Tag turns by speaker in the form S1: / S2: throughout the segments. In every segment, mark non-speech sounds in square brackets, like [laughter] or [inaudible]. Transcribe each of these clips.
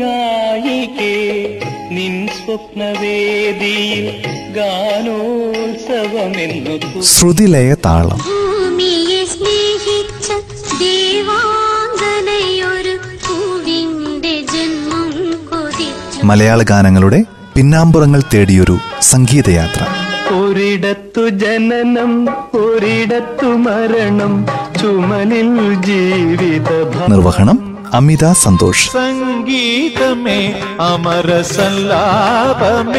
S1: ഗായികേ നിൻ സ്വപ്നവേദിയിൽ ഗാനോത്സവമെന്നു
S2: ശ്രുതിലയ താളം.
S3: ഭൂമിയെ സ്നേഹിച്ച ദേവാഞ്ജനയൊരു പൂവിന്റെ ജന്മം കൊതിച്ചു.
S2: മലയാള ഗാനങ്ങളുടെ പിന്നാമ്പുറങ്ങൾ തേടിയൊരു സംഗീതയാത്ര.
S1: ഒരിടത്തു ജനനം ഒരിടത്തു മരണം ചുമലിൽ ജീവിത
S2: നിർവഹണം അമിത സന്തോഷ്.
S4: സംഗീതമേ അമര സല്ലാപമേ.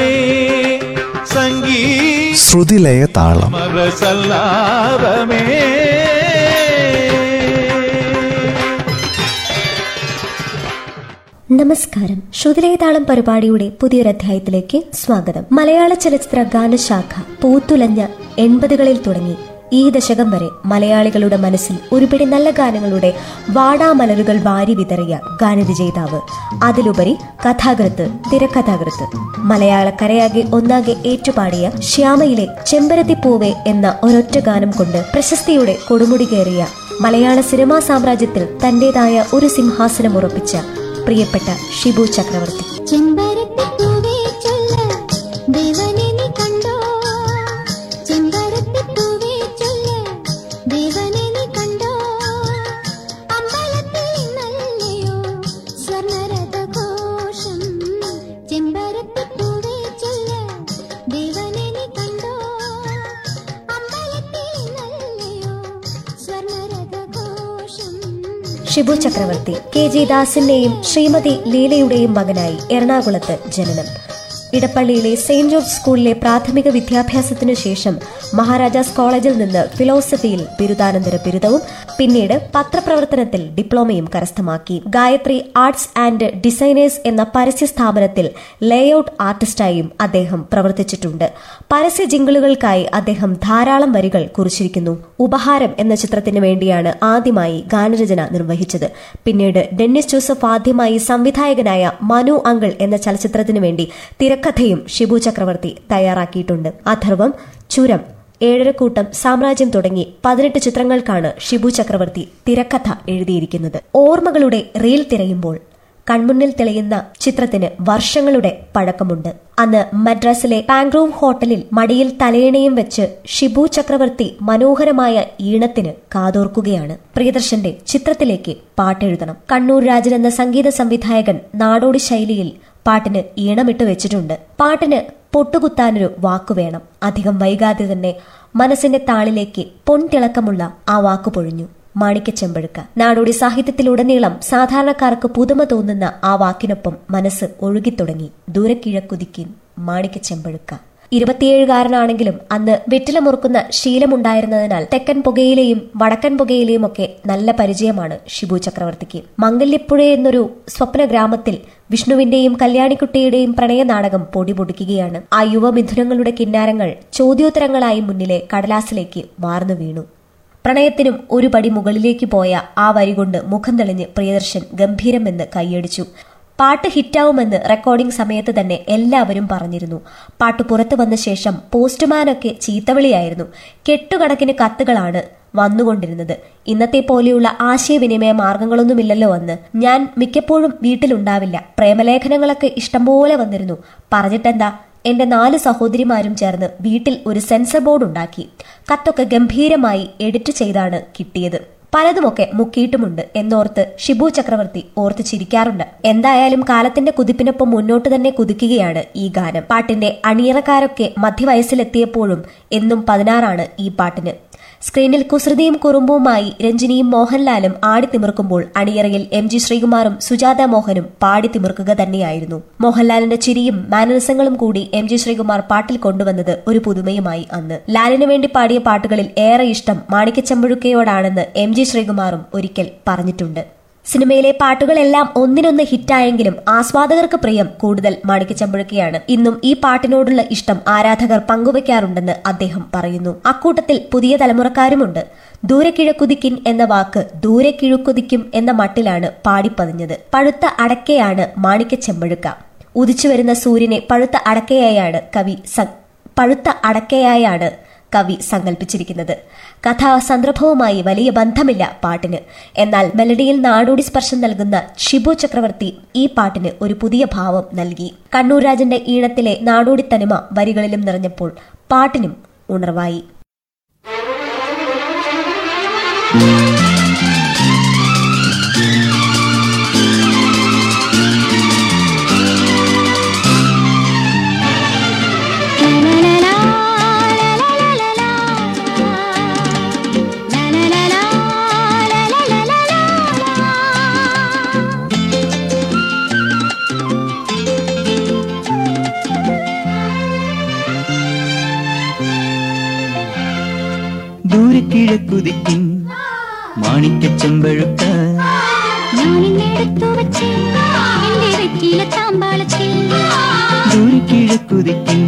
S4: സംഗീത
S2: ശ്രുതിലയ താളം.
S4: അമര സല്ലാപമേ.
S5: നമസ്കാരം. ശ്രുതിലയതാളം പരിപാടിയുടെ പുതിയൊരധ്യായത്തിലേക്ക് സ്വാഗതം. മലയാള ചലച്ചിത്ര ഗാനശാഖ പൂത്തുലഞ്ഞ എൺപതുകളിൽ തുടങ്ങി. ഈ ദശകം വരെ മലയാളികളുടെ മനസ്സിൽ ഒരുപിടി നല്ല ഗാനങ്ങളുടെ വാടാമലരുകൾ വാരി വിതറിയ ഗാനരചയിതാവ്. അതിലുപരി കഥാകൃത്ത് തിരക്കഥാകൃത്ത്. മലയാള കരയാകെ ഒന്നാകെ ഏറ്റുപാടിയ ശ്യാമയിലെ ചെമ്പരത്തിപ്പൂവെ എന്ന ഒരൊറ്റ ഗാനം കൊണ്ട് പ്രശസ്തിയുടെ കൊടുമുടി കയറിയ മലയാള സിനിമാ സാമ്രാജ്യത്തിൽ തന്റേതായ ഒരു സിംഹാസനം ഉറപ്പിച്ച പ്രിയപ്പെട്ട ഷിബു ചക്രവർത്തി. ഷിബു ചക്രവർത്തി കെ ജി ദാസിന്റെയും ശ്രീമതി ലീലയുടെയും മകനായി എറണാകുളത്ത് ജനനം. ഇടപ്പള്ളിയിലെ സെയിന്റ് ജോർജ് സ്കൂളിലെ പ്രാഥമിക വിദ്യാഭ്യാസത്തിനു ശേഷം മഹാരാജാസ് കോളേജിൽ നിന്ന് ഫിലോസഫിയിൽ ബിരുദാനന്തര ബിരുദവും പിന്നീട് പത്രപ്രവർത്തനത്തിൽ ഡിപ്ലോമയും കരസ്ഥമാക്കി. ഗായത്രി ആർട്സ് ആൻഡ് ഡിസൈനേഴ്സ് എന്ന പരസ്യ സ്ഥാപനത്തിൽ ലേഔട്ട് ആർട്ടിസ്റ്റായും അദ്ദേഹം പ്രവർത്തിച്ചിട്ടുണ്ട്. പരസ്യ ജിങ്കിളുകൾക്കായി അദ്ദേഹം ധാരാളം വരികൾ കുറിച്ചിരിക്കുന്നു. ഉപഹാരം എന്ന ചിത്രത്തിന് വേണ്ടിയാണ് ആദ്യമായി ഗാനരചന നിർവഹിച്ചത്. പിന്നീട് ഡെന്നിസ് ജോസഫ് ആദ്യമായി സംവിധായകനായ മനു അങ്കിൾ എന്ന ചലച്ചിത്രത്തിനു വേണ്ടി തിരക്കഥയും ഷിബു ചക്രവർത്തി തയ്യാറാക്കിയിട്ടുണ്ട്. അഥർവം ചുരം ഏഴരക്കൂട്ടം സാമ്രാജ്യം തുടങ്ങി പതിനെട്ട് ചിത്രങ്ങൾക്കാണ് ഷിബു ചക്രവർത്തി തിരക്കഥ എഴുതിയിരിക്കുന്നത്. ഓർമ്മകളുടെ റീൽ തിരയുമ്പോൾ കൺമുന്നിൽ തെളിയുന്ന ചിത്രത്തിന് വർഷങ്ങളുടെ പഴക്കമുണ്ട്. അന്ന് മദ്രാസിലെ പാങ്ക്രൂവ് ഹോട്ടലിൽ മടിയിൽ തലയിണയും വെച്ച് ഷിബു ചക്രവർത്തി മനോഹരമായ ഈണത്തിന് കാതോർക്കുകയാണ്. പ്രിയദർശന്റെ ചിത്രത്തിലേക്ക് പാട്ടെഴുതണം. കണ്ണൂർ രാജൻ എന്ന സംഗീത സംവിധായകൻ നാടോടി ശൈലിയിൽ പാട്ടിന് ഈണമിട്ട് വെച്ചിട്ടുണ്ട്. പാട്ടിന് പൊട്ടുകുത്താനൊരു വാക്കു വേണം. അധികം വൈകാതെ തന്നെ മനസ്സിന്റെ താളിലേക്ക് പൊൻതിളക്കമുള്ള ആ വാക്കു പൊഴിഞ്ഞു. മാണിക്യച്ചെമ്പഴുക്ക നാടോടി സാഹിത്യത്തിലുടനീളം സാധാരണക്കാർക്ക് പുതുമ തോന്നുന്ന ആ വാക്കിനൊപ്പം മനസ്സ് ഒഴുകിത്തുടങ്ങി. ദൂരക്കിഴക്കുതിക്കിൻ മാണിക്യച്ചെമ്പഴുക്ക ഇരുപത്തിയേഴുകാരനാണെങ്കിലും അന്ന് വെറ്റില മുറുക്കുന്ന ശീലമുണ്ടായിരുന്നതിനാൽ തെക്കൻ പുകയിലെയും വടക്കൻ പുകയിലെയും ഒക്കെ നല്ല പരിചയമാണ് ഷിബു ചക്രവർത്തിക്ക്. മംഗല്യപ്പുഴ എന്നൊരു സ്വപ്ന ഗ്രാമത്തിൽ വിഷ്ണുവിന്റെയും കല്യാണിക്കുട്ടിയുടെയും പ്രണയനാടകം പൊടിപൊടിക്കുകയാണ്. ആ യുവമിഥുനങ്ങളുടെ കിന്നാരങ്ങൾ ചോദ്യോത്തരങ്ങളായി മുന്നിലെ കടലാസിലേക്ക് വാർന്നു വീണു. പ്രണയത്തിനും ഒരു പടി മുകളിലേക്ക് പോയ ആ വരി കൊണ്ട് മുഖം തെളിഞ്ഞ് പ്രിയദർശൻ ഗംഭീരമെന്ന് കൈയടിച്ചു. പാട്ട് ഹിറ്റാവുമെന്ന് റെക്കോർഡിംഗ് സമയത്ത് തന്നെ എല്ലാവരും പറഞ്ഞിരുന്നു. പാട്ട് പുറത്തു വന്ന ശേഷം പോസ്റ്റ്മാനൊക്കെ ചീത്തവിളിയായിരുന്നു. കെട്ടുകണക്കിന് കത്തുകളാണ് വന്നുകൊണ്ടിരുന്നത്. ഇന്നത്തെ പോലെയുള്ള ആശയവിനിമയ മാർഗങ്ങളൊന്നുമില്ലല്ലോ അന്ന്. ഞാൻ മിക്കപ്പോഴും വീട്ടിലുണ്ടാവില്ല. പ്രേമലേഖനങ്ങളൊക്കെ ഇഷ്ടംപോലെ വന്നിരുന്നു. പറഞ്ഞിട്ടെന്താ? എന്റെ നാല് സഹോദരിമാരും ചേർന്ന് വീട്ടിൽ ഒരു സെൻസർ ബോർഡ് ഉണ്ടാക്കി. കത്തൊക്കെ ഗംഭീരമായി എഡിറ്റ് ചെയ്താണ് കിട്ടിയത്. പലതുമൊക്കെ മുക്കിയിട്ടുമുണ്ട് എന്നോർത്ത് ഷിബു ചക്രവർത്തി ഓർത്ത് ചിരിക്കാറുണ്ട്. എന്തായാലും കാലത്തിന്റെ കുതിപ്പിനൊപ്പം മുന്നോട്ട് തന്നെ കുതിക്കുകയാണ് ഈ ഗാനം. പാട്ടിന്റെ അണിയറക്കാരൊക്കെ മധ്യവയസ്സിലെത്തിയപ്പോഴും എന്നും പതിനാറാണ് ഈ പാട്ടിന്. സ്ക്രീനിൽ കുസൃതിയും കുറുമ്പുമായി രഞ്ജിനിയും മോഹൻലാലും ആടിത്തിമിർക്കുമ്പോൾ അണിയറയിൽ എം ജി ശ്രീകുമാറും സുജാത മോഹനും പാടിത്തിമിർക്കുക തന്നെയായിരുന്നു. മോഹൻലാലിന്റെ ചിരിയും മാനരസങ്ങളും കൂടി എം ജി ശ്രീകുമാർ പാട്ടിൽ കൊണ്ടുവന്നത് ഒരു പുതുമയുമായി അന്ന്. ലാലിനു വേണ്ടി പാടിയ പാട്ടുകളിൽ ഏറെ ഇഷ്ടം മാണിക്കച്ചമ്പുഴുക്കയോടാണെന്ന് എം ജി ശ്രീകുമാറും ഒരിക്കൽ പറഞ്ഞിട്ടുണ്ട്. സിനിമയിലെ പാട്ടുകളെല്ലാം ഒന്നിനൊന്ന് ഹിറ്റായെങ്കിലും ആസ്വാദകർക്ക് പ്രിയം കൂടുതൽ മാണിക്യച്ചമ്പഴുക്കയാണ് ഇന്നും ഈ പാട്ടിനോടുള്ള ഇഷ്ടം ആരാധകർ പങ്കുവയ്ക്കാറുണ്ടെന്ന് അദ്ദേഹം പറയുന്നു. അക്കൂട്ടത്തിൽ പുതിയ തലമുറക്കാരുമുണ്ട്. ദൂരെ കിഴക്കുതിക്കിൻ എന്ന വാക്ക് ദൂരെ കിഴക്കുതിക്കും എന്ന മട്ടിലാണ് പാടിപ്പതിഞ്ഞത്. പഴുത്ത അടക്കയാണ് മാണിക്യച്ചെമ്പഴുക്ക ഉദിച്ചുവരുന്ന സൂര്യനെ പഴുത്ത അടക്കയായാണ് കവി പഴുത്ത അടക്കയായാണ് കവി സങ്കല്പിച്ചിരിക്കുന്നത് കഥാസന്ദർഭവുമായി വലിയ ബന്ധമില്ല പാട്ടിന്. എന്നാൽ മെലഡിയിൽ നാടോടി സ്പർശം നൽകുന്ന ഷിബു ചക്രവർത്തി ഈ പാട്ടിന് ഒരു പുതിയ ഭാവം നൽകി. കണ്ണൂർ രാജന്റെ ഈണത്തിലെ നാടോടി തനിമ വരികളിലും നിറഞ്ഞപ്പോൾ പാട്ടിനും ഉണർവായി.
S1: ദൂരെ മാണിക്കച്ചെമ്പഴുക്ക
S3: ഞാനിന്നെടുത്തു വച്ച് എന്റെ വെറ്റിയിലെ താമ്പാളത്തിൽ
S1: ദൂരെ കിഴക്കുതിക്കും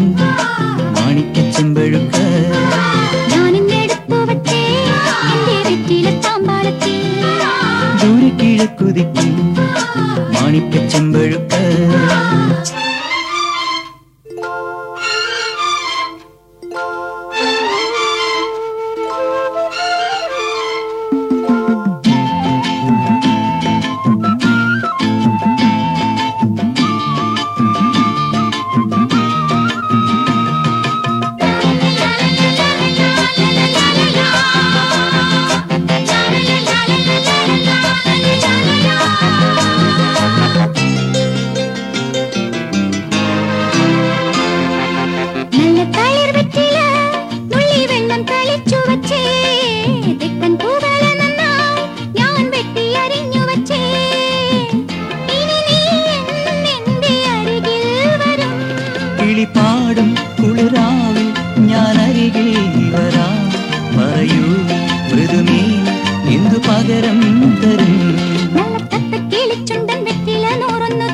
S1: പറയൂ മൃദുനീ എന്തു പകരം തരും?
S3: നല്ല തത്ത കിളിച്ചുണ്ടൻ വെറ്റില നൂറൊന്നു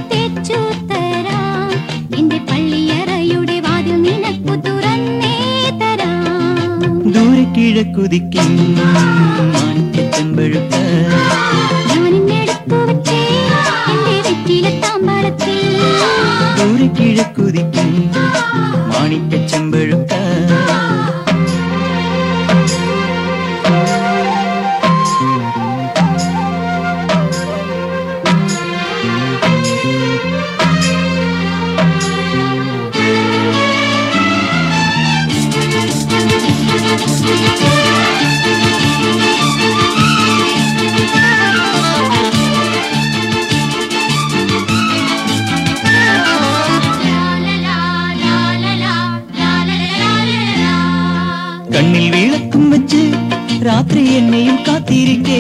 S1: രാത്രി എന്നെയും കാത്തിരിക്കേ.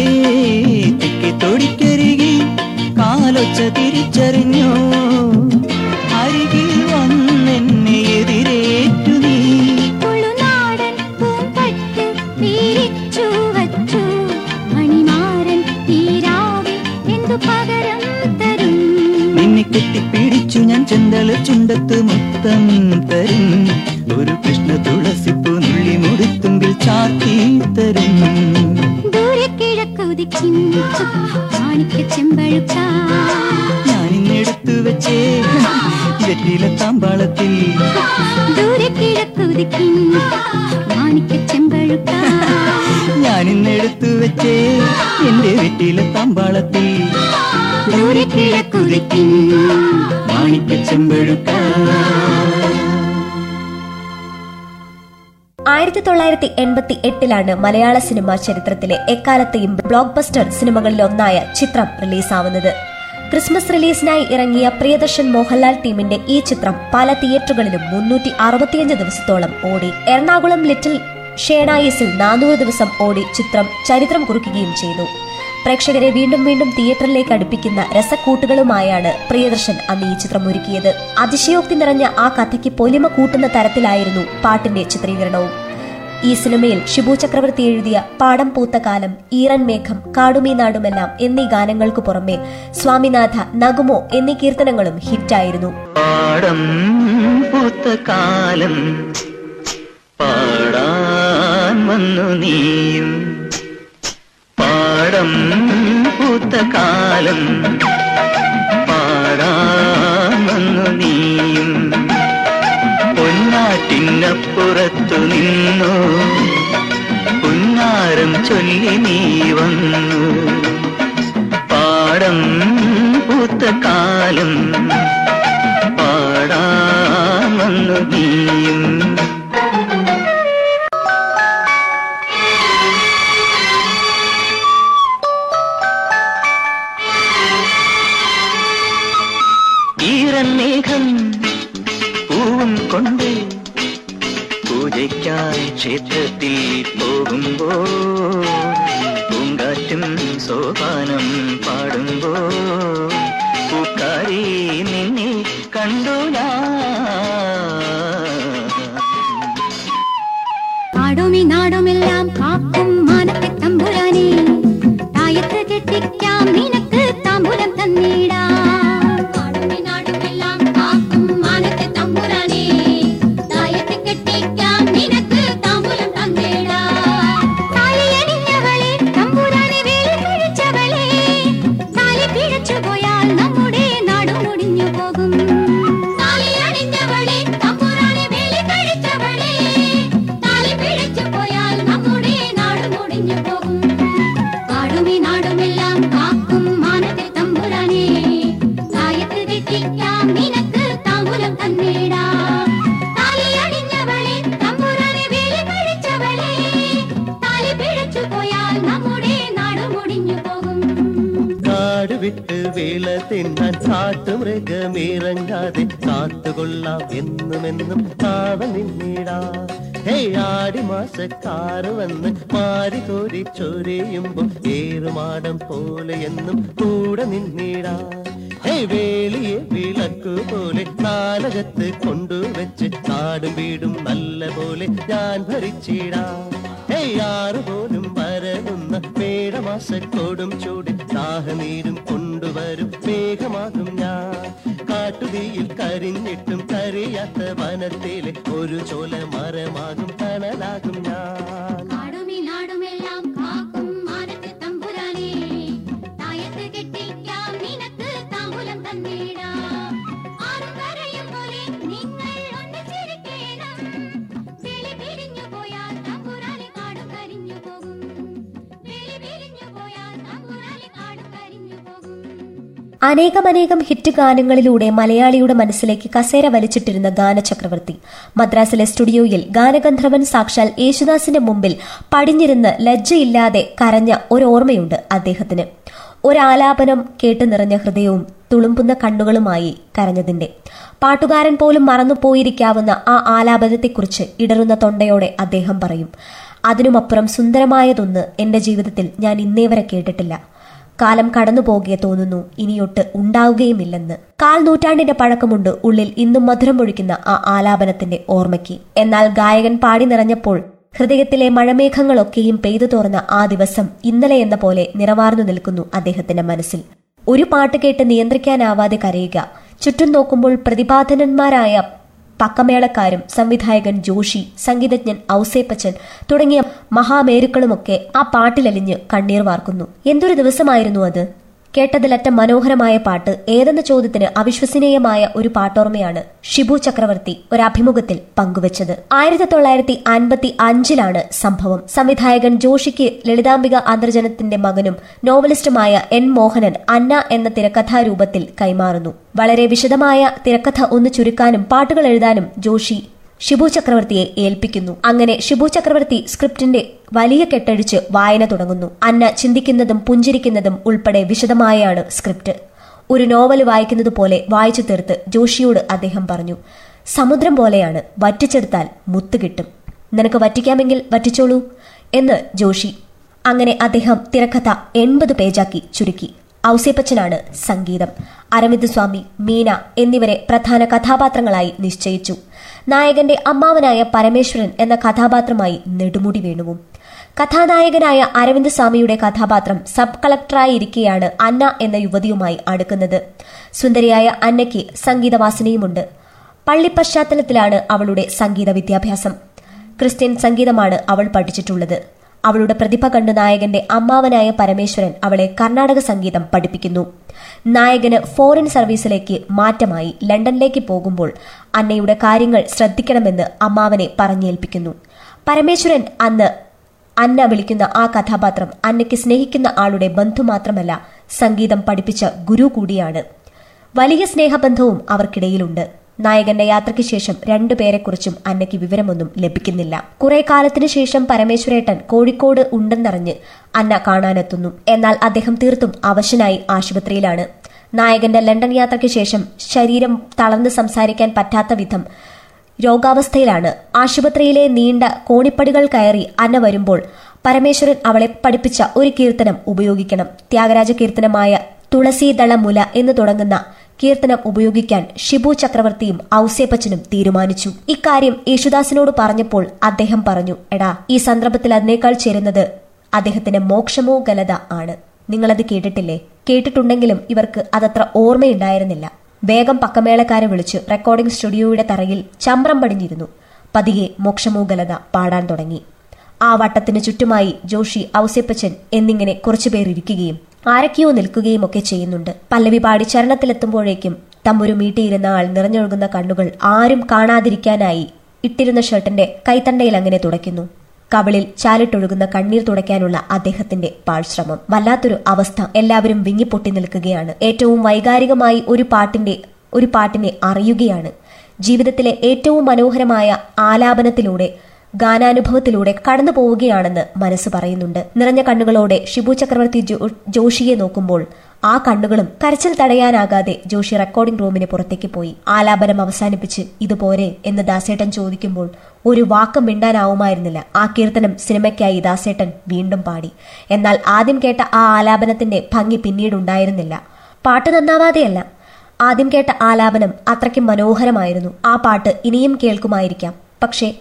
S1: തെക്കെ തൊടിക്കരികിൽ കാലൊച്ച തിരിച്ചറിഞ്ഞോ. അരികിൽ വന്നെന്നെ എതിരേറ്റു നീ. നിന്നെ കെട്ടിപ്പിടിച്ചു ഞാൻ ചെന്തല ചുണ്ടത്ത് മുത്തം തരും. തരും.
S3: ദൂരെ കിഴക്കുതിക്കും മാണിക്ക ചെമ്പഴുക്ക
S1: ഞാനിന്നെടുത്തു വെച്ചേ താമ്പാളത്തിൽ.
S3: ദൂരക്കിഴക്കുതിക്കും
S1: ഞാനിന്നെടുത്തു വെച്ചേ എന്റെ വെറ്റില താമ്പാളത്തിൽ.
S3: ദൂരെ കിഴക്കുതിക്കും
S5: ആയിരത്തി തൊള്ളായിരത്തി എൺപത്തി എട്ടിലാണ് മലയാള സിനിമാ ചരിത്രത്തിലെ എക്കാലത്തെയും ബ്ലോക്ക് ബസ്റ്റർ സിനിമകളിലൊന്നായ ചിത്രം റിലീസാവുന്നത്. ക്രിസ്മസ് റിലീസിനായി ഇറങ്ങിയ പ്രിയദർശൻ മോഹൻലാൽ ടീമിന്റെ ഈ ചിത്രം പല തിയേറ്ററുകളിലും മുന്നൂറ്റി അറുപത്തിയഞ്ച് ദിവസത്തോളം ഓടി. എറണാകുളം ലിറ്റിൽ ഷേണായിസിൽ നാനൂറ് ദിവസം ഓടി ചിത്രം ചരിത്രം കുറിക്കുകയും ചെയ്തു. പ്രേക്ഷകരെ വീണ്ടും വീണ്ടും തിയേറ്ററിലേക്ക് അടുപ്പിക്കുന്ന രസക്കൂട്ടുകളുമായാണ് പ്രിയദർശൻ അന്ന് ഈ ചിത്രം ഒരുക്കിയത്. അതിശയോക്തി നിറഞ്ഞ ആ കഥയ്ക്ക് പൊലിമ കൂട്ടുന്ന തരത്തിലായിരുന്നു പാട്ടിന്റെ ചിത്രീകരണവും. ഈ സിനിമയിൽ ഷിബു ചക്രവർത്തി എഴുതിയ പാടം പൂത്ത കാലം ഈറൻ മേഘം കാടുമീ നാടുമെല്ലാം എന്നീ ഗാനങ്ങൾക്ക് പുറമെ സ്വാമിനാഥ നഗുമോ എന്നീ കീർത്തനങ്ങളും ഹിറ്റായിരുന്നു.
S1: പാടം പൂത്ത കാലം പാടാൻ നീയും. പാടം പൂത്ത കാലം നീയും. പൊന്നാട്ടിനപ്പുറത്തു നിന്നു. പുന്നാരം ചൊല്ലി നീ വന്നു. പാടം പൂത്ത കാലം പാടാമെന്നു നീയും.
S6: എന്നുമെന്നും കാവൽ നിന്നിടാ ഹേ ആടിമാസക്കാറ് വന്ന് മാറി കോരി ചൊരിയുമ്പോ ഏറുമാടം പോലെ എന്നും കൂടെ നിന്നിടാ. ഹേ വേളിയെ വിളക്കു പോലെ നാലകത്ത് കൊണ്ടുവച്ച് കാടും വീടും നല്ല പോലെ ഞാൻ ഭരിച്ചിടാ. ഹേ ആറ് പോലും വരകുന്ന മേടമാസക്കോടും ചൂടി ദാഹനീരും കൊണ്ടുവരും മേഘമാകും ഞാൻ. കാട്ടുതീയിൽ കരിഞ്ഞിട്ടും കരയാത്ത വനത്തിലെ ഒരു ചോല മരമാകും തണലാകും ഞാൻ
S3: കാടുമി നാടുമെല്ലാം കാക്കും മാനത്തെ തമ്പുരാനെ തായത്ത് കെട്ടിക്കാം നിനക്ക് താമ്പൂലം തന്നിടാം
S5: അനേകമനേകം ഹിറ്റ് ഗാനങ്ങളിലൂടെ മലയാളിയുടെ മനസ്സിലേക്ക് കസേര വലിച്ചിട്ടിരുന്ന ഗാനചക്രവർത്തി. മദ്രാസിലെ സ്റ്റുഡിയോയിൽ ഗാനഗന്ധർവൻ സാക്ഷാൽ യേശുദാസിന്റെ മുമ്പിൽ പടിഞ്ഞിരുന്ന് ലജ്ജയില്ലാതെ കരഞ്ഞ ഒരോർമ്മയുണ്ട് അദ്ദേഹത്തിന്. ഒരാലാപനം കേട്ട് നിറഞ്ഞ ഹൃദയവും തുളുമ്പുന്ന കണ്ണുകളുമായി കരഞ്ഞതിന്റെ. പാട്ടുകാരൻ പോലും മറന്നുപോയിരിക്കാവുന്ന ആ ആലാപനത്തെക്കുറിച്ച് ഇടറുന്ന തൊണ്ടയോടെ അദ്ദേഹം പറയും അതിനുമപ്പുറം സുന്ദരമായതൊന്ന് എന്റെ ജീവിതത്തിൽ ഞാൻ ഇന്നേ വരെ കേട്ടിട്ടില്ല. കാലം കടന്നു കടന്നുപോകെ തോന്നുന്നു. ഇനിയൊട്ട് ഉണ്ടാവുകയുമില്ലെന്ന്. കാൽ നൂറ്റാണ്ടിന്റെ പഴക്കമുണ്ട് ഉള്ളിൽ ഇന്നും മധുരം പൊഴിക്കുന്ന ആ ആലാപനത്തിന്റെ ഓർമ്മയ്ക്ക്. എന്നാൽ ഗായകൻ പാടി നിറഞ്ഞപ്പോൾ ഹൃദയത്തിലെ മഴമേഘങ്ങളൊക്കെയും പെയ്തു തോർന്ന ആ ദിവസം ഇന്നലെ എന്ന പോലെ നിറവാർന്നു നിൽക്കുന്നു അദ്ദേഹത്തിന്റെ മനസ്സിൽ. ഒരു പാട്ട് കേട്ട് നിയന്ത്രിക്കാനാവാതെ കരയുക. ചുറ്റും നോക്കുമ്പോൾ പ്രതിപാദനന്മാരായ പക്കമേളക്കാരും സംവിധായകൻ ജോഷി സംഗീതജ്ഞൻ ഔസേപ്പച്ചൻ തുടങ്ങിയ മഹാമേരുക്കളുമൊക്കെ ആ പാട്ടിലലിഞ്ഞ് കണ്ണീർ വാർക്കുന്നു. എന്തൊരു ദിവസമായിരുന്നു അത്? കേട്ടതിലറ്റ മനോഹരമായ പാട്ട് ഏതെന്ന ചോദ്യത്തിന് അവിശ്വസനീയമായ ഒരു പാട്ടോർമ്മയാണ് ഷിബു ചക്രവർത്തി ഒരു അഭിമുഖത്തിൽ പങ്കുവച്ചത്. ആയിരത്തി തൊള്ളായിരത്തി അൻപത്തി അഞ്ചിലാണ് സംഭവം. സംവിധായകൻ ജോഷിക്ക് ലളിതാംബിക അന്തർജനത്തിന്റെ മകനും നോവലിസ്റ്റുമായ എൻ മോഹനൻ അന്ന എന്ന തിരക്കഥാരൂപത്തിൽ കൈമാറുന്നു. വളരെ വിശദമായ തിരക്കഥ ഒന്ന് ചുരുക്കാനും പാട്ടുകൾ എഴുതാനും ജോഷി ഷിബു ചക്രവർത്തിയെ ഏൽപ്പിക്കുന്നു. അങ്ങനെ ഷിബു ചക്രവർത്തി സ്ക്രിപ്റ്റിന്റെ വലിയ കെട്ടഴിച്ച് വായന തുടങ്ങുന്നു. അന്ന ചിന്തിക്കുന്നതും പുഞ്ചിരിക്കുന്നതും ഉൾപ്പെടെ വിശദമായാണ് സ്ക്രിപ്റ്റ്. ഒരു നോവൽ വായിക്കുന്നത് പോലെ വായിച്ചു തീർത്ത് ജോഷിയോട് അദ്ദേഹം പറഞ്ഞു സമുദ്രം പോലെയാണ് വറ്റിച്ചെടുത്താൽ മുത്ത് കിട്ടും. നിനക്ക് വറ്റിക്കാമെങ്കിൽ വറ്റിച്ചോളൂ എന്ന് ജോഷി. അങ്ങനെ അദ്ദേഹം തിരക്കഥ എൺപത് പേജാക്കി ചുരുക്കി. ഔസേപ്പച്ചനാണ് സംഗീതം. അരവിന്ദ് സ്വാമി മീന എന്നിവരെ പ്രധാന കഥാപാത്രങ്ങളായി നിശ്ചയിച്ചു. നായകന്റെ അമ്മാവനായ പരമേശ്വരൻ എന്ന കഥാപാത്രമായി നെടുമുടി വേണുവും. കഥാനായകനായ അരവിന്ദ് സ്വാമിയുടെ കഥാപാത്രം സബ് കളക്ടറായിരിക്കെയാണ് അന്ന എന്ന യുവതിയുമായി അടുക്കുന്നത്. സുന്ദരിയായ അന്നയ്ക്ക് സംഗീതവാസനയുമുണ്ട്. പള്ളി പശ്ചാത്തലത്തിലാണ് അവളുടെ സംഗീത വിദ്യാഭ്യാസം. ക്രിസ്ത്യൻ സംഗീതമാണ് അവൾ പഠിച്ചിട്ടുള്ളത്. അവളുടെ പ്രതിഭ കണ്ട് നായകന്റെ അമ്മാവനായ പരമേശ്വരൻ അവളെ കർണാടക സംഗീതം പഠിപ്പിക്കുന്നു. നായകന് ഫോറിൻ സർവീസിലേക്ക് മാറ്റമായി ലണ്ടനിലേക്ക് പോകുമ്പോൾ അന്നയുടെ കാര്യങ്ങൾ ശ്രദ്ധിക്കണമെന്ന് അമ്മാവനെ പറഞ്ഞേൽപ്പിക്കുന്നു. പരമേശ്വരൻ അന്ന് അന്ന വിളിക്കുന്ന ആ കഥാപാത്രം അന്നയ്ക്ക് സ്നേഹിക്കുന്ന ആളുടെ ബന്ധു മാത്രമല്ല സംഗീതം പഠിപ്പിച്ച ഗുരു കൂടിയാണ്. വലിയ സ്നേഹബന്ധവും അവർക്കിടയിലുണ്ട്. നായകന്റെ യാത്രയ്ക്ക് ശേഷം രണ്ടുപേരെക്കുറിച്ചും അന്നയ്ക്ക് വിവരമൊന്നും ലഭിക്കുന്നില്ല. കുറെ കാലത്തിനു ശേഷം പരമേശ്വരേട്ടൻ കോഴിക്കോട് ഉണ്ടെന്നറിഞ്ഞ് അന്ന കാണാനെത്തുന്നു. എന്നാൽ അദ്ദേഹം തീർത്തും അവശനായി ആശുപത്രിയിലാണ്. നായകന്റെ ലണ്ടൻ യാത്രയ്ക്ക് ശേഷം ശരീരം തളർന്ന് സംസാരിക്കാൻ പറ്റാത്ത വിധം രോഗാവസ്ഥയിലാണ്. ആശുപത്രിയിലെ നീണ്ട കോണിപ്പടികൾ കയറി അന്ന വരുമ്പോൾ പരമേശ്വരൻ അവളെ പഠിപ്പിച്ച ഒരു കീർത്തനം ഉപയോഗിക്കണം. ത്യാഗരാജ കീർത്തനമായ തുളസീദള മുല എന്ന് തുടങ്ങുന്ന കീർത്തനം ഉപയോഗിക്കാൻ ഷിബു ചക്രവർത്തിയും ഔസേപ്പച്ചനും തീരുമാനിച്ചു. ഇക്കാര്യം യേശുദാസിനോട് പറഞ്ഞപ്പോൾ അദ്ദേഹം പറഞ്ഞു എടാ ഈ സന്ദർഭത്തിൽ അതിനേക്കാൾ ചേരുന്നത് അദ്ദേഹത്തിന്റെ മോക്ഷമോ ഗലത ആണ്. നിങ്ങളത് കേട്ടിട്ടില്ലേ? കേട്ടിട്ടുണ്ടെങ്കിലും ഇവർക്ക് അതത്ര ഓർമ്മയുണ്ടായിരുന്നില്ല. വേഗം പക്കമേളക്കാരെ വിളിച്ച് റെക്കോർഡിംഗ് സ്റ്റുഡിയോയുടെ തറയിൽ ചമ്രം പടിഞ്ഞിരുന്നു. പതിയെ മോക്ഷമോഗലത പാടാൻ തുടങ്ങി. ആ വട്ടത്തിന് ചുറ്റുമായി ജോഷി ഔസേപ്പച്ചൻ എന്നിങ്ങനെ കുറച്ചുപേർ ഇരിക്കുകയും ആരൊക്കെയോ നിൽക്കുകയും ഒക്കെ ചെയ്യുന്നുണ്ട്. പല്ലവി പാടി ചരണത്തിലെത്തുമ്പോഴേക്കും തമ്പുരു മീട്ടിയിരുന്ന ആൾ നിറഞ്ഞൊഴുകുന്ന കണ്ണുകൾ ആരും കാണാതിരിക്കാനായി ഇട്ടിരുന്ന ഷർട്ടിന്റെ കൈത്തണ്ടയിൽ അങ്ങനെ തുടയ്ക്കുന്നു. കവിളിൽ ചാലിട്ടൊഴുകുന്ന കണ്ണീർ തുടയ്ക്കാനുള്ള അദ്ദേഹത്തിന്റെ പാഴ്ശ്രമം. വല്ലാത്തൊരു അവസ്ഥ എല്ലാവരും വിങ്ങിപ്പൊട്ടി നിൽക്കുകയാണ്. ഏറ്റവും വൈകാരികമായി ഒരു പാട്ടിന്റെ ഒരു പാട്ടിനെ അറിയുകയാണ്. ജീവിതത്തിലെ ഏറ്റവും മനോഹരമായ ആലാപനത്തിലൂടെ ഗാനാനുഭവത്തിലൂടെ കടന്നു പോവുകയാണെന്ന് മനസ്സ് പറയുന്നുണ്ട്. നിറഞ്ഞ കണ്ണുകളോടെ ഷിബു ചക്രവർത്തി ജോഷിയെ നോക്കുമ്പോൾ ആ കണ്ണുകളും കരച്ചിൽ തടയാനാകാതെ ജോഷി റെക്കോർഡിംഗ് റൂമിന് പുറത്തേക്ക് പോയി. ആലാപനം അവസാനിപ്പിച്ച് ഇതുപോരെ എന്ന് ദാസേട്ടൻ ചോദിക്കുമ്പോൾ ഒരു വാക്ക് മിണ്ടാനാവുമായിരുന്നില്ല. ആ കീർത്തനം സിനിമയ്ക്കായി ദാസേട്ടൻ വീണ്ടും പാടി. എന്നാൽ ആദ്യം കേട്ട ആ ആലാപനത്തിന്റെ ഭംഗി പിന്നീടുണ്ടായിരുന്നില്ല. പാട്ട് നന്നാവാതെയല്ല. ആദ്യം കേട്ട ആലാപനം അത്രയ്ക്കും മനോഹരമായിരുന്നു. ആ പാട്ട് ഇനിയും കേൾക്കുമായിരിക്കാം. പക്ഷേ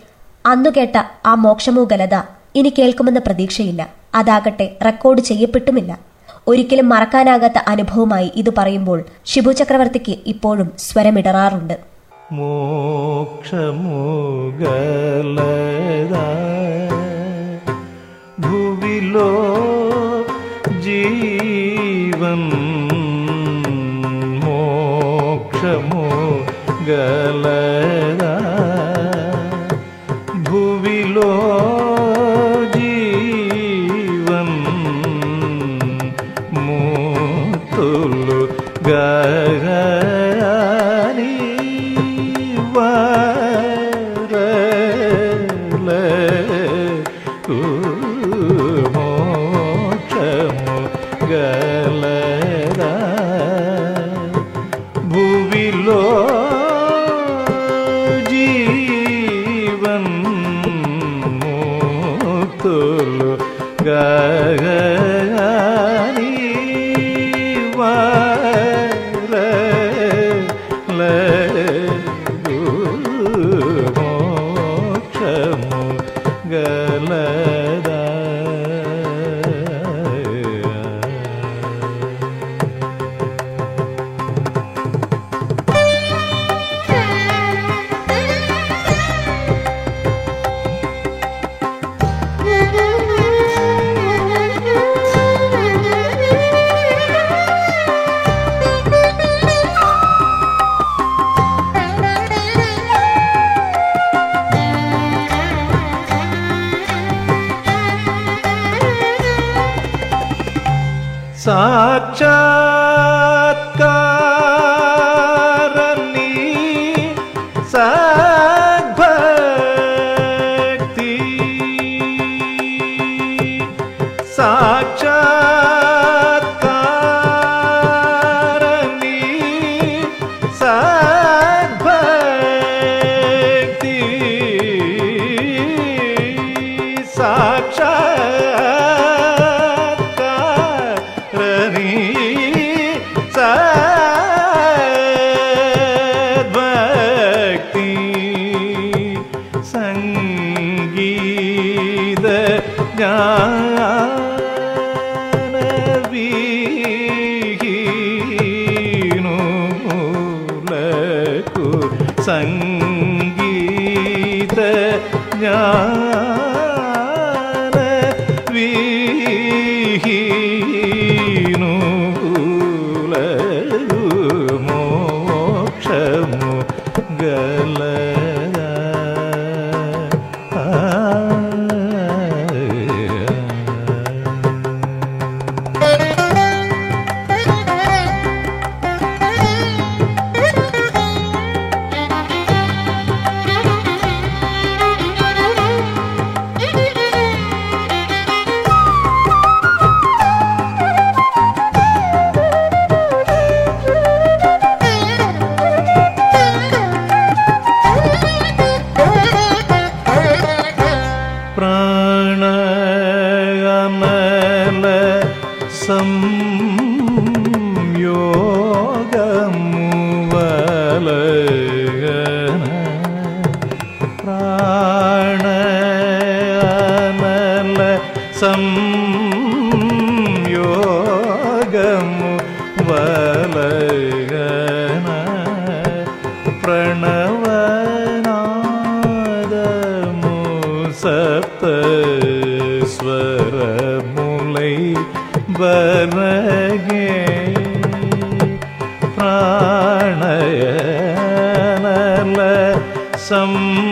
S5: അന്നു കേട്ട ആ മോക്ഷമോ ഗലത ഇനി കേൾക്കുമെന്ന പ്രതീക്ഷയില്ല. അതാകട്ടെ റെക്കോർഡ് ചെയ്യപ്പെട്ടുമില്ല. ഒരിക്കലും മറക്കാനാകാത്ത അനുഭവമായി ഇത് പറയുമ്പോൾ ഷിബു ചക്രവർത്തിക്ക് ഇപ്പോഴും സ്വരമിടറാറുണ്ട്.
S4: മോക്ഷമുഗലത ഭുവിലോ ജീവൻ മോക്ഷമോ ഭുവിലോ साक्षा സംഗീത ஸ்வரமுலை வரகே. பிராணயனல சம்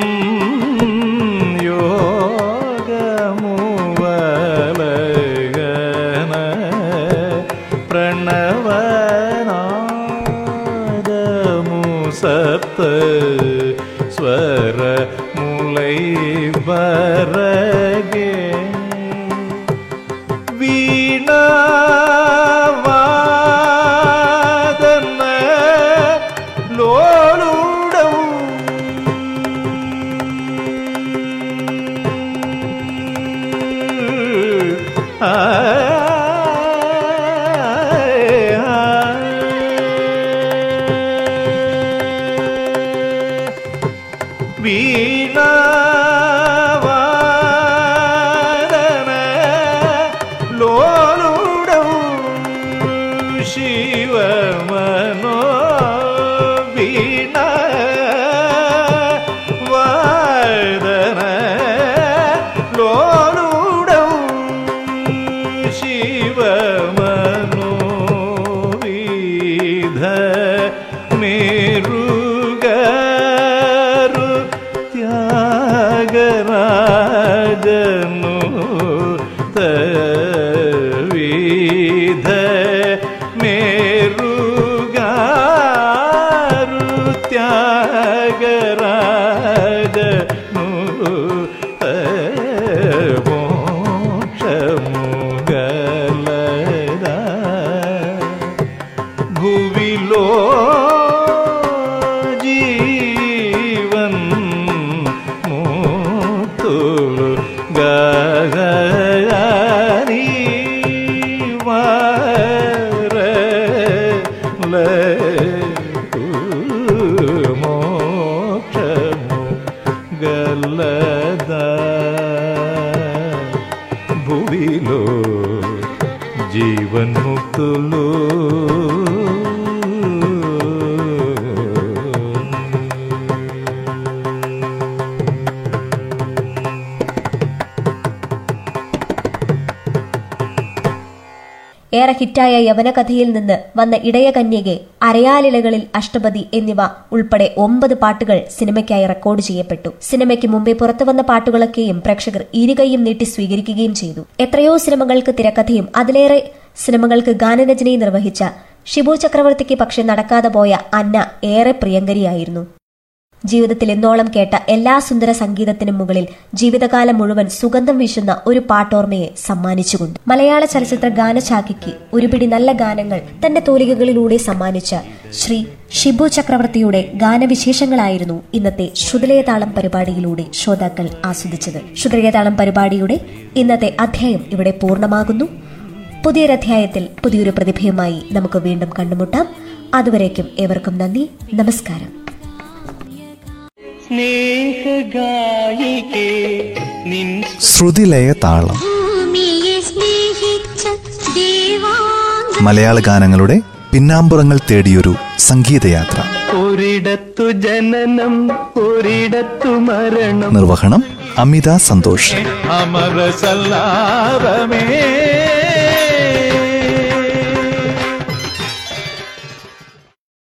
S4: ആ [laughs]
S5: ഏറെ ഹിറ്റായ യവനകഥയിൽ നിന്ന് വന്ന ഇടയകന്യകെ അരയാലിളകളിൽ അഷ്ടപതി എന്നിവ ഉൾപ്പെടെ ഒമ്പത് പാട്ടുകൾ സിനിമയ്ക്കായി റെക്കോർഡ് ചെയ്യപ്പെട്ടു. സിനിമയ്ക്ക് മുമ്പേ പുറത്തുവന്ന പാട്ടുകളൊക്കെയും പ്രേക്ഷകർ ഇരുകൈയും നീട്ടി സ്വീകരിക്കുകയും ചെയ്തു. എത്രയോ സിനിമകൾക്ക് തിരക്കഥയും അതിലേറെ സിനിമകൾക്ക് ഗാനരചനയും നിർവഹിച്ച ഷിബു ചക്രവർത്തിക്ക് പക്ഷെ നടക്കാതെ പോയ അന്ന ഏറെ പ്രിയങ്കരിയായിരുന്നു. ജീവിതത്തിൽ എന്നോളം കേട്ട എല്ലാ സുന്ദര സംഗീതത്തിനും മുകളിൽ ജീവിതകാലം മുഴുവൻ സുഗന്ധം വീശുന്ന ഒരു പാട്ടോർമ്മയെ സമ്മാനിച്ചുകൊണ്ട്. മലയാള ചലച്ചിത്ര ഗാനശാഖയ്ക്ക് ഒരുപിടി നല്ല ഗാനങ്ങൾ തന്റെ തൂലികകളിലൂടെ സമ്മാനിച്ച ശ്രീ ഷിബു ചക്രവർത്തിയുടെ ഗാനവിശേഷങ്ങളായിരുന്നു ഇന്നത്തെ ശ്രുതലയതാളം പരിപാടിയിലൂടെ ശ്രോതാക്കൾ ആസ്വദിച്ചത്. ശ്രുതലയതാളം പരിപാടിയുടെ ഇന്നത്തെ അധ്യായം ഇവിടെ പൂർണമാകുന്നു. പുതിയൊരധ്യായത്തിൽ പുതിയൊരു പ്രതിഭയുമായി നമുക്ക് വീണ്ടും കണ്ടുമുട്ടാം. അതുവരേക്കും ഏവർക്കും നന്ദി. നമസ്കാരം.
S2: ശ്രുതിലയ താളം. മലയാള ഗാനങ്ങളുടെ പിന്നാമ്പുറങ്ങൾ തേടിയൊരു സംഗീതയാത്ര.
S1: ഒരിടത്തു ജനനം ഒരിടത്തു മരണം.
S2: നിർവഹണം അമിത സന്തോഷ്.
S4: അമര സല്ലാപമേ